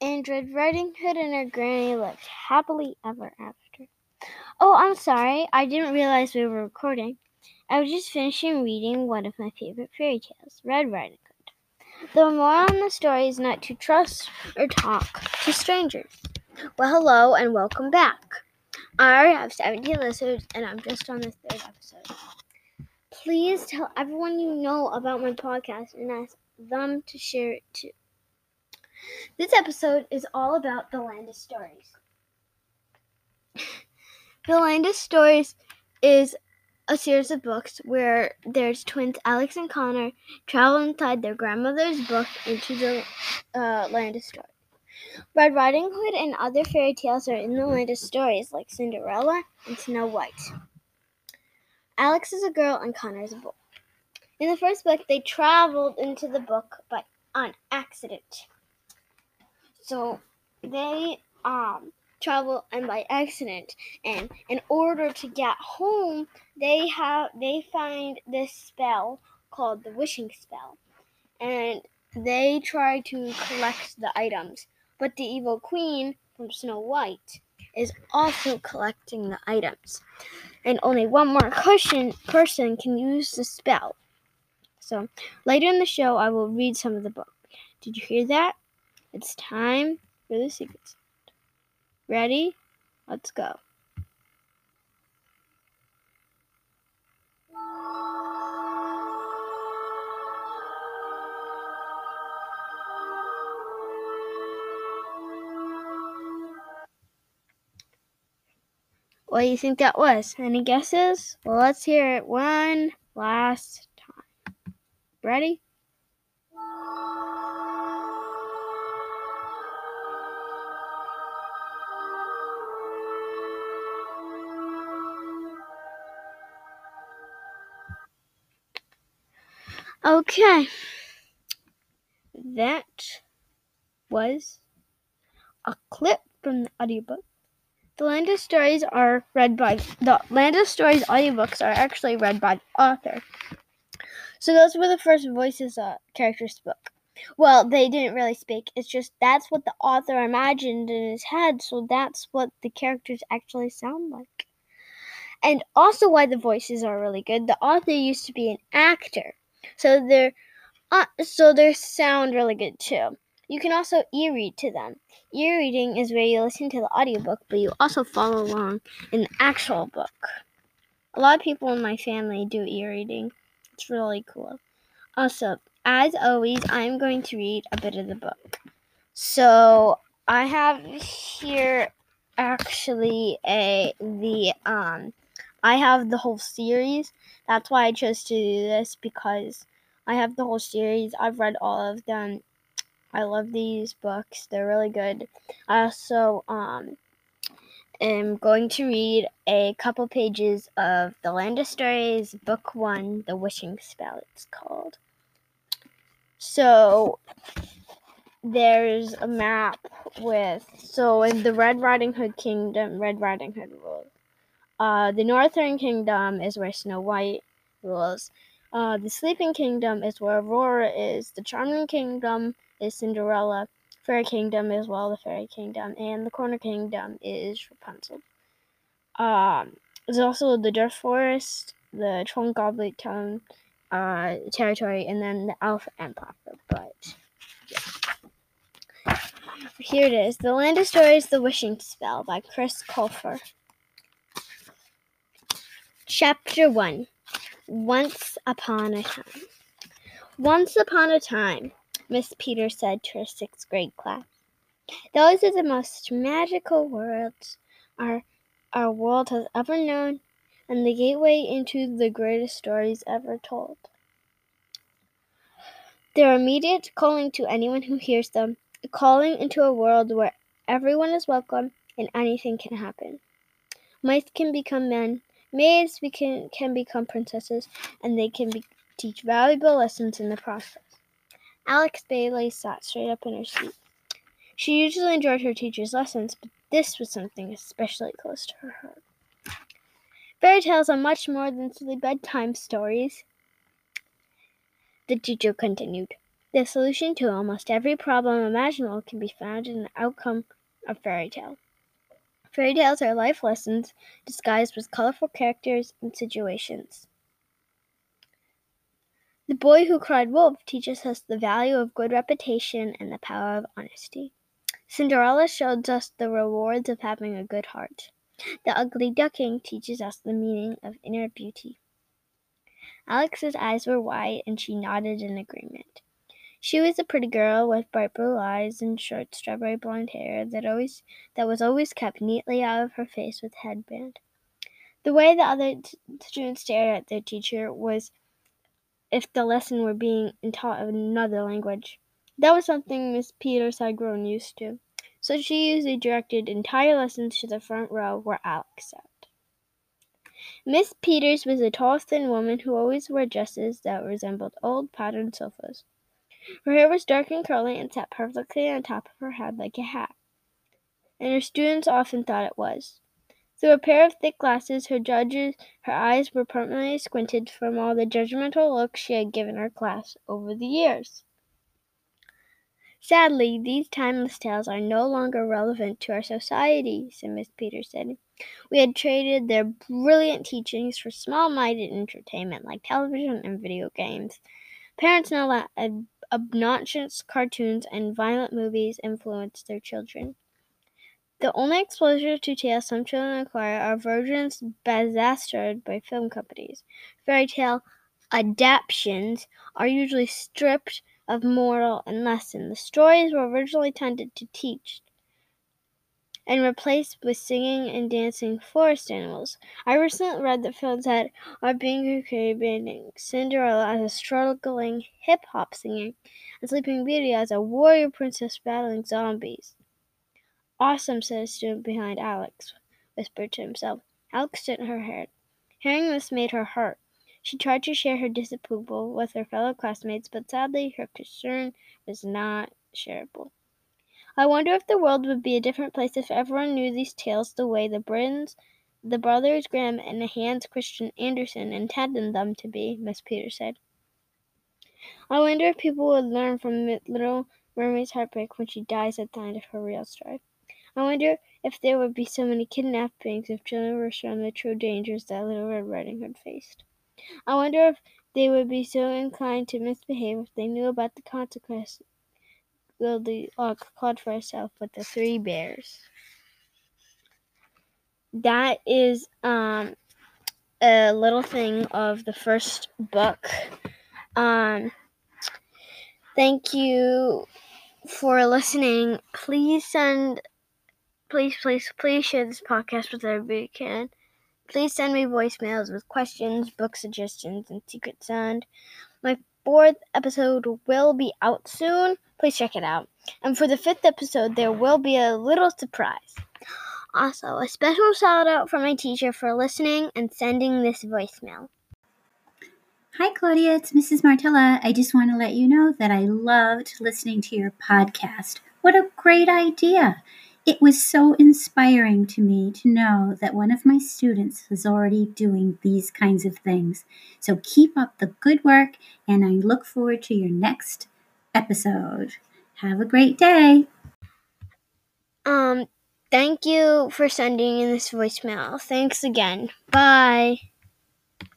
and Red Riding Hood and her granny lived happily ever after. Oh, I'm sorry. I didn't realize we were recording. I was just finishing reading one of my favorite fairy tales, Red Riding Hood. The moral in the story is not to trust or talk to strangers. Well, hello and welcome back. I have 17 listeners and I'm just on the third episode. Please tell everyone you know about my podcast and ask them to share it too. This episode is all about the Land of Stories. the Land of Stories is a series of books where there's twins Alex and Connor travel inside their grandmother's book into the uh, Land of Stories. Red Riding Hood and other fairy tales are in the Land of Stories, like Cinderella and Snow White. Alex is a girl and Connor is a boy. In the first book, they traveled into the book by on accident. So they um travel and by accident. And in order to get home they have they find this spell called the wishing spell. And they try to collect the items. But the evil queen from snow white is also collecting the items. And only one more person person can use the spell. So later in the show i will read some of the book. Did you hear that it's time for the secret sound. Ready? Let's go. What do you think that was? Any guesses? Well, let's hear it one last time. Ready? Okay. That was a clip from the audiobook. The Land of Stories are read by the Land of Stories audiobooks are actually read by the author. So those were the first voices uh characters spoke. Well, they didn't really speak. It's just that's what the author imagined in his head, so that's what the characters actually sound like. And also why the voices are really good. The author used to be an actor. So they're uh, so they sound really good too. You can also e-read to them. E-reading is where you listen to the audiobook, but you also follow along in the actual book. A lot of people in my family do e-reading. It's really cool. Also, as always, I'm going to read a bit of the book. So I have here actually a the um I have the whole series. That's why I chose to do this because I have the whole series. I've read all of them. I love these books. They're really good. I also um am going to read a couple pages of The Land of Stories, Book One, The Wishing Spell, it's called. So there's a map with so in the Red Riding Hood Kingdom, Red Riding Hood rules. Uh, the Northern Kingdom is where Snow White rules. Uh, the Sleeping Kingdom is where Aurora is. The Charming Kingdom is Cinderella. Fairy Kingdom is well the Fairy Kingdom, and the Corner Kingdom is Rapunzel. Um, there's also the Dark Forest, the Troll Goblet Town uh, territory, and then the Elf Empire. But yeah. here it is: The Land of Stories, The Wishing Spell by Chris Colfer. Chapter 1 Once Upon a Time. Once upon a time, Miss Peters said to her sixth grade class, those are the most magical worlds our, our world has ever known and the gateway into the greatest stories ever told. They're immediate calling to anyone who hears them, calling into a world where everyone is welcome and anything can happen. Mice can become men, Maids we can, can become princesses, and they can be, teach valuable lessons in the process. Alex Bailey sat straight up in her seat. She usually enjoyed her teacher's lessons, but this was something especially close to her heart. Fairy tales are much more than silly bedtime stories. The teacher continued. The solution to almost every problem imaginable can be found in the outcome of fairy tale. Fairy tales are life lessons disguised with colorful characters and situations. The Boy Who Cried Wolf teaches us the value of good reputation and the power of honesty. Cinderella shows us the rewards of having a good heart. The Ugly Duckling teaches us the meaning of inner beauty. Alex's eyes were wide and she nodded in agreement. She was a pretty girl with bright blue eyes and short strawberry blonde hair that always that was always kept neatly out of her face with headband. The way the other t- students stared at their teacher was if the lesson were being taught in another language. That was something Miss Peters had grown used to, so she usually directed entire lessons to the front row where Alex sat. Miss Peters was a tall, thin woman who always wore dresses that resembled old patterned sofas. Her hair was dark and curly and sat perfectly on top of her head like a hat, and her students often thought it was. Through a pair of thick glasses, her judges, her eyes were permanently squinted from all the judgmental looks she had given her class over the years. Sadly, these timeless tales are no longer relevant to our society, said Miss Peters said. We had traded their brilliant teachings for small-minded entertainment like television and video games. Parents that obnoxious cartoons and violent movies influence their children. The only exposure to tales some children acquire are versions bastardized by film companies. Fairy tale adaptations are usually stripped of moral and lesson. The stories were originally intended to teach and replaced with singing and dancing forest animals. I recently read that films that are being created Cinderella as a struggling hip hop singer and Sleeping Beauty as a warrior princess battling zombies. Awesome, said a student behind Alex, whispered to himself. Alex shook her head. Hearing this made her hurt. She tried to share her disapproval with her fellow classmates, but sadly her concern was not shareable. I wonder if the world would be a different place if everyone knew these tales the way the Britons, the brothers Grimm, and Hans Christian Andersen intended them to be, Miss Peters said. I wonder if people would learn from Little Mermaid's heartbreak when she dies at the end of her real story. I wonder if there would be so many kidnappings if children were shown the true dangers that Little Red Riding Hood faced. I wonder if they would be so inclined to misbehave if they knew about the consequences Goldilocks called for herself with the three bears. That is um, a little thing of the first book. Um, thank you for listening. Please send Please, please, please share this podcast with everybody you can. Please send me voicemails with questions, book suggestions, and secret sound. My fourth episode will be out soon. Please check it out. And for the fifth episode, there will be a little surprise. Also, a special shout out for my teacher for listening and sending this voicemail. Hi, Claudia. It's Mrs. Martella. I just want to let you know that I loved listening to your podcast. What a great idea! It was so inspiring to me to know that one of my students is already doing these kinds of things. So keep up the good work, and I look forward to your next episode. Have a great day. Um, thank you for sending in this voicemail. Thanks again. Bye.